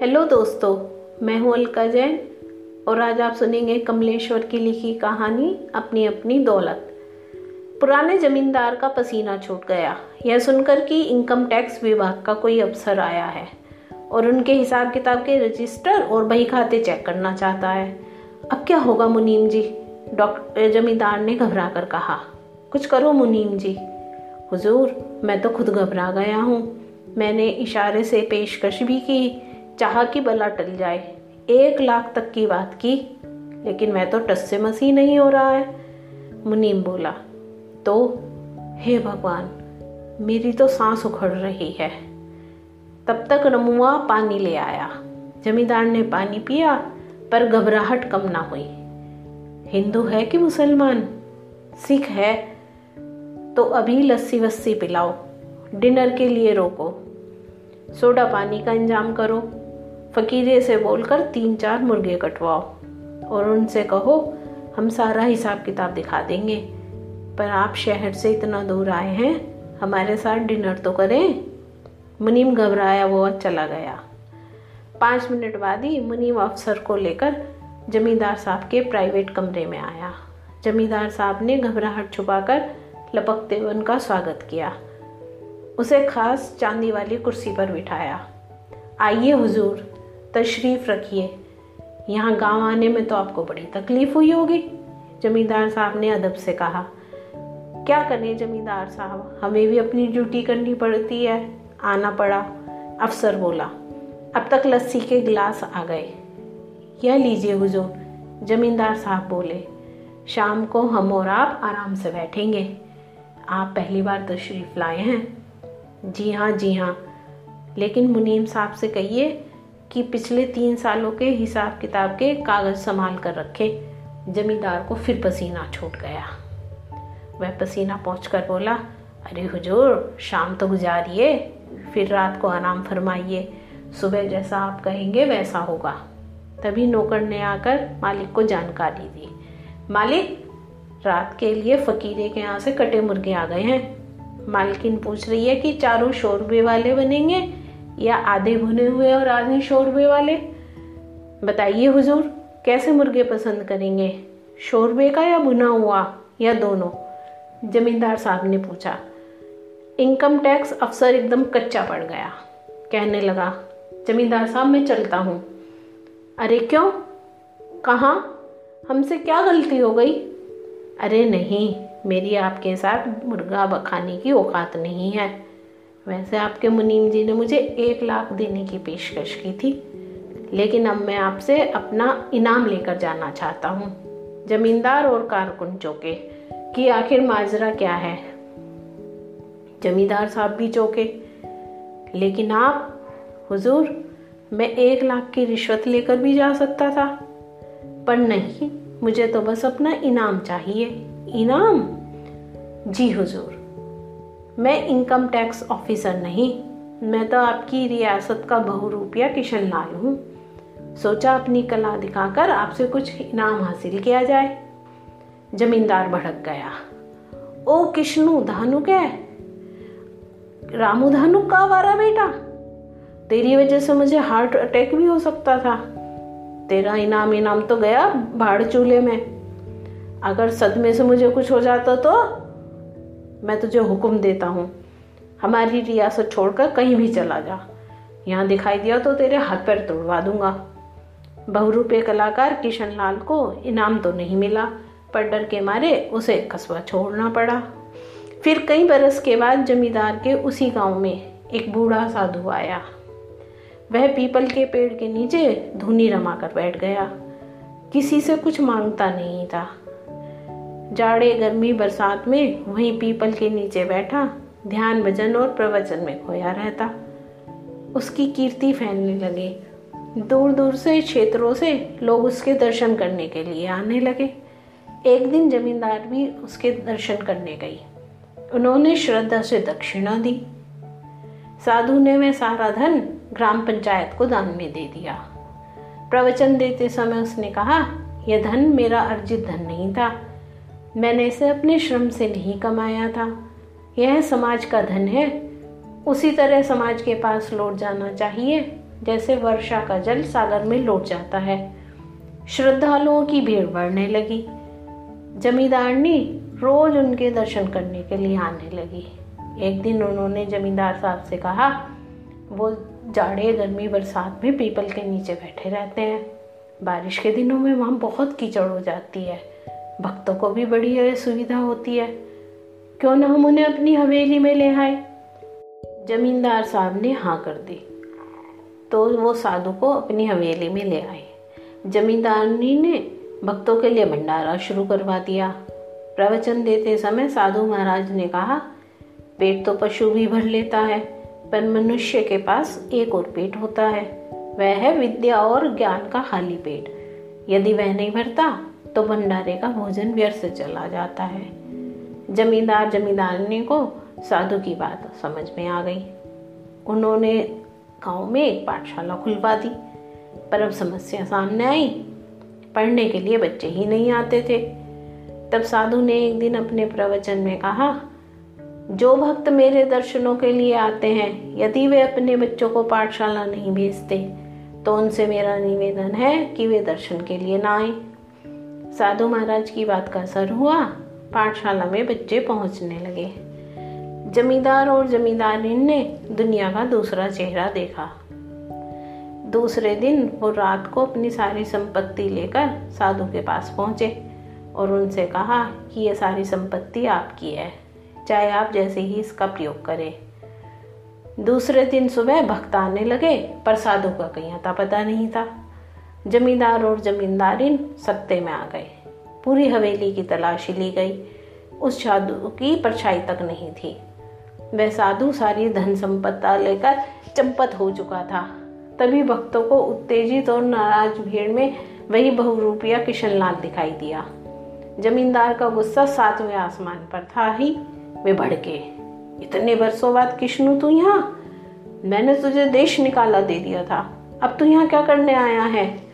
Hello दोस्तों, मैं हूँ अलका जैन और आज आप सुनेंगे कमलेश्वर की लिखी कहानी अपनी अपनी दौलत। पुराने जमींदार का पसीना छूट गया। यह सुनकर कि इनकम टैक्स विभाग का कोई अफसर आया है और उनके हिसाब किताब के रजिस्टर और बही खाते चेक करना चाहता है। अब क्या होगा मुनीम जी? डॉक्टर, जमींदार ने घबरा कर कहा। कुछ करो मुनीम जी। हुजूर, मैं तो खुद घबरा गया हूँ। मैंने इशारे से पेशकश भी की चाह कि बला टल जाए। एक लाख तक की बात की, लेकिन मैं तो टस से मसी नहीं हो रहा है, मुनीम बोला। तो हे भगवान, मेरी तो सांस उखड़ रही है। तब तक रमुआ पानी ले आया। जमींदार ने पानी पिया, पर घबराहट कम ना हुई। हिंदू है कि मुसलमान? सिख है तो अभी लस्सी वस्सी पिलाओ, डिनर के लिए रोको। सोडा पानी का इंतज़ाम करो। फकीरे से बोलकर तीन चार मुर्गे कटवाओ और उनसे कहो, हम सारा हिसाब किताब दिखा देंगे, पर आप शहर से इतना दूर आए हैं, हमारे साथ डिनर तो करें। मुनीम घबराया वो चला गया। पाँच मिनट बाद ही मुनीम अफसर को लेकर जमींदार साहब के प्राइवेट कमरे में आया। जमींदार साहब ने घबराहट छुपाकर लपकते हुए उनका स्वागत किया। उसे खास चांदी वाली कुर्सी पर बिठाया। आइए हुजूर तशरीफ़ रखिए। यहाँ गाँव आने में तो आपको बड़ी तकलीफ़ हुई होगी, जमींदार साहब ने अदब से कहा। क्या करें जमींदार साहब? हमें भी अपनी ड्यूटी करनी पड़ती है। आना पड़ा, अफसर बोला। अब तक लस्सी के गिलास आ गए। यह लीजिए हुजूर, जमींदार साहब बोले। शाम को हम और आप आराम से बैठेंगे। आप पहली बार तशरीफ़ लाए हैं। जी हाँ जी हाँ। लेकिन मुनीम साहब से कहिए कि पिछले तीन सालों के हिसाब किताब के कागज़ संभाल कर रखे। जमींदार को फिर पसीना छूट गया। वह पसीना पहुँच कर बोला, अरे हुजूर, शाम तो गुजारिए, फिर रात को आराम फरमाइए। सुबह जैसा आप कहेंगे वैसा होगा। तभी नौकर ने आकर मालिक को जानकारी दी। मालिक, रात के लिए फकीरे के यहाँ से कटे मुर्गे आ गए हैं। मालकिन पूछ रही है कि चारों शोरबे वाले बनेंगे या आधे भुने हुए और आधे शोरबे वाले? बताइए हुजूर, कैसे मुर्गे पसंद करेंगे? शोरबे का या भुना हुआ, या दोनों? जमींदार साहब ने पूछा। इनकम टैक्स अफसर एकदम कच्चा पड़ गया। कहने लगा, जमींदार साहब, मैं चलता हूँ। अरे क्यों? कहाँ? हमसे क्या गलती हो गई? अरे नहीं, मेरी आपके साथ मुर्गा बखाने की औकात नहीं है। वैसे आपके मुनीम जी ने मुझे एक लाख देने की पेशकश की थी, लेकिन अब मैं आपसे अपना इनाम लेकर जाना चाहता हूँ। जमींदार और कारकुन चौके कि आखिर माजरा क्या है? जमींदार साहब भी चौके। लेकिन आप, हुजूर, मैं एक लाख की रिश्वत लेकर भी जा सकता था। पर नहीं, मुझे तो बस अपना इनाम चाहिए। इनाम? जी हुजूर। मैं इनकम टैक्स ऑफिसर नहीं। मैं तो आपकी रियासत का बहुरूपिया किशन लाल हूँ। सोचा अपनी कला दिखाकर आपसे कुछ इनाम हासिल किया जाए। जमींदार भड़क गया। ओ किश्नु धानु क्या रामू धानु का वारा बेटा? तेरी वजह से मुझे हार्ट अटैक भी हो सकता था। तेरा इनाम इनाम तो गया भाड़ चूल्हे में। अगर सदमे से मुझे कुछ हो जाता तो? मैं तुझे हुक्म देता हूँ। हमारी रियासत छोड़कर कहीं भी चला जा। यहाँ दिखाई दिया तो तेरे हाथ पैर तोड़वा दूँगा। बहुरूपे कलाकार किशन लाल को इनाम तो नहीं मिला, पर डर के मारे उसे कस्बा छोड़ना पड़ा। फिर कई बरस के बाद जमींदार के उसी गाँव में एक बूढ़ा साधु आया। वह पीपल के पेड़ के नीचे धुनी रमा कर बैठ गया। किसी से कुछ माँगता नहीं था। जाड़े, गर्मी, बरसात में वहीं पीपल के नीचे बैठा, ध्यान, भजन और प्रवचन में खोया रहता। उसकी कीर्ति फैलने लगी। दूर दूर से, क्षेत्रों से लोग उसके दर्शन करने के लिए आने लगे। एक दिन जमींदार भी उसके दर्शन करने गई। उन्होंने श्रद्धा से दक्षिणा दी। साधु ने वह सारा धन ग्राम पंचायत को दान में दे दिया। प्रवचन देते समय उसने कहा, यह धन मेरा अर्जित धन नहीं था। मैंने इसे अपने श्रम से नहीं कमाया था। यह समाज का धन है। उसी तरह समाज के पास लौट जाना चाहिए, जैसे वर्षा का जल सागर में लौट जाता है। श्रद्धालुओं की भीड़ बढ़ने लगी। जमींदारनी रोज उनके दर्शन करने के लिए आने लगी। एक दिन उन्होंने जमींदार साहब से कहा, वो जाड़े गर्मी बरसात में पीपल के नीचे बैठे रहते हैं। बारिश के दिनों में वहाँ बहुत कीचड़ हो जाती है। भक्तों को भी बड़ी सुविधा होती है। क्यों ना हम उन्हें अपनी हवेली में ले आए। जमींदार साहब ने हाँ कर दी। तो वो साधु को अपनी हवेली में ले आए। जमींदारनी ने भक्तों के लिए भंडारा शुरू करवा दिया। प्रवचन देते समय साधु महाराज ने कहा, पेट तो पशु भी भर लेता है, पर मनुष्य के पास एक और पेट होता है। वह है विद्या और ज्ञान का खाली पेट। यदि वह नहीं भरता तो भंडारे का भोजन व्यर्थ चला जाता है। जमींदार जमींदारनी को साधु की बात समझ में आ गई। उन्होंने गाँव में एक पाठशाला खुलवा दी, पर अब समस्या सामने आई। पढ़ने के लिए बच्चे ही नहीं आते थे। तब साधु ने एक दिन अपने प्रवचन में कहा, जो भक्त मेरे दर्शनों के लिए आते हैं, यदि वे अपने बच्चों को पाठशाला नहीं भेजते तो उनसे मेरा निवेदन है कि वे दर्शन के लिए ना आए। साधु महाराज की बात का असर हुआ। पाठशाला में बच्चे पहुँचने लगे। जमींदार और जमींदारी ने दुनिया का दूसरा चेहरा देखा। दूसरे दिन वो रात को अपनी सारी संपत्ति लेकर साधु के पास पहुँचे और उनसे कहा कि ये सारी संपत्ति आपकी है, चाहे आप जैसे ही इसका प्रयोग करें। दूसरे दिन सुबह भक्त आने लगे, पर साधु का कहीं आता पता नहीं था। जमींदार और जमींदारिन सत्ते में आ गए। पूरी हवेली की तलाशी ली गई। उस साधु की परछाई तक नहीं थी। वह साधु सारी धन संपत्ता लेकर चंपत हो चुका था। तभी भक्तों को उत्तेजित और नाराज़ भीड़ में वही बहुरूपिया किशन लाल दिखाई दिया। जमींदार का गुस्सा सातवें आसमान पर था ही। वे भड़के इतने वर्षों बाद किश्नु, तू यहाँ? मैंने तुझे देश निकाला दे दिया था। अब तू यहाँ क्या करने आया है?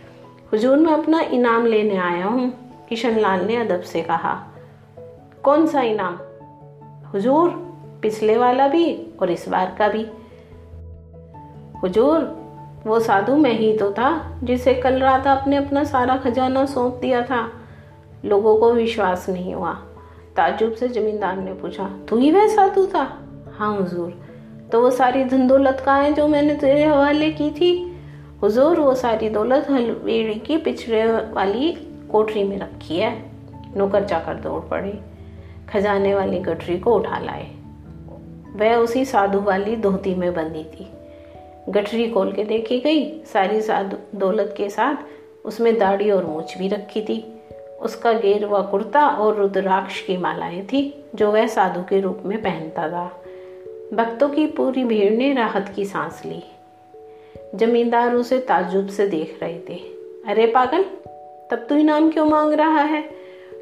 हुजूर, मैं अपना इनाम लेने आया हूँ, किशन लाल ने अदब से कहा। कौन सा इनाम? हुजूर, पिछले वाला भी और इस बार का भी। हुजूर, वो साधु मैं ही तो था, जिसे कल रात आपने अपना सारा खजाना सौंप दिया था। लोगों को विश्वास नहीं हुआ। ताजुब से जमींदार ने पूछा, तू ही वह साधु था? हाँ हुजूर। तो वो सारी धन दौलत कहाँ है जो मैंने तेरे हवाले की थी हुजूर वो सारी दौलत हलवेड़ी की पिछड़े वाली कोठरी में रखी है। नौकर चाकर दौड़ पड़े। खजाने वाली गठरी को उठा लाए। वह उसी साधु वाली धोती में बंदी थी। गठरी खोल के देखी गई। सारी साधु दौलत के साथ उसमें दाढ़ी और मूछ भी रखी थी। उसका गेरवा कुर्ता और रुद्राक्ष की मालाएँ थी, जो वह साधु के रूप में पहनता था। भक्तों की पूरी भीड़ ने राहत की सांस ली। जमींदार उसे ताजुब से देख रहे थे। अरे पागल, तब तू इनाम क्यों मांग रहा है?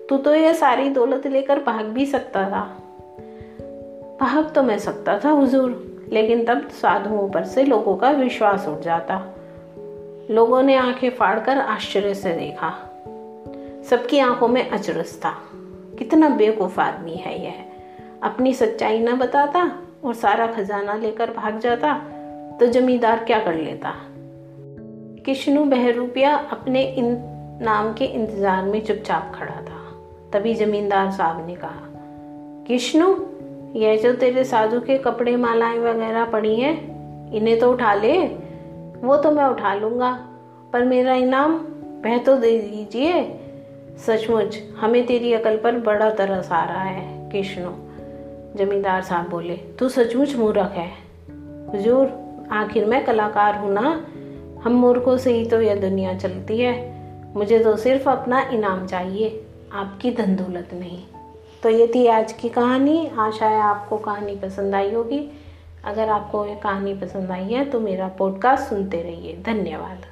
तू तो यह सारी दौलत लेकर भाग भी सकता था। भाग तो मैं सकता था, हुजूर, लेकिन तब साधुओं पर से लोगों का विश्वास उठ जाता। लोगों ने आँखें फाड़कर आश्चर्य से देखा। सबकी आँखों में अचरज था। कितना बेवकूफ़ आदमी है यह। अपनी सच्चाई न बताता और सारा खजाना लेकर भाग जाता। तो जमींदार क्या कर लेता? किश्नु बहरूपिया अपने इन नाम के इंतज़ार में चुपचाप खड़ा था। तभी जमींदार साहब ने कहा, किश्नु, यह जो तेरे साधु के कपड़े मालाएँ वगैरह पड़ी हैं, इन्हें तो उठा ले। वो तो मैं उठा लूँगा, पर मेरा इनाम वह तो दे दीजिए। सचमुच, हमें तेरी अकल पर बड़ा तरस आ रहा है, किश्नु। जमींदार साहब बोले, तू सचमुच मूर्ख है। हुजूर आखिर मैं कलाकार हूँ ना, हम मूर्खों से ही तो यह दुनिया चलती है। मुझे तो सिर्फ़ अपना इनाम चाहिए, आपकी धन दौलत नहीं। तो ये थी आज की कहानी। आशा है आपको कहानी पसंद आई होगी। अगर आपको ये कहानी पसंद आई है तो मेरा पॉडकास्ट सुनते रहिए। धन्यवाद।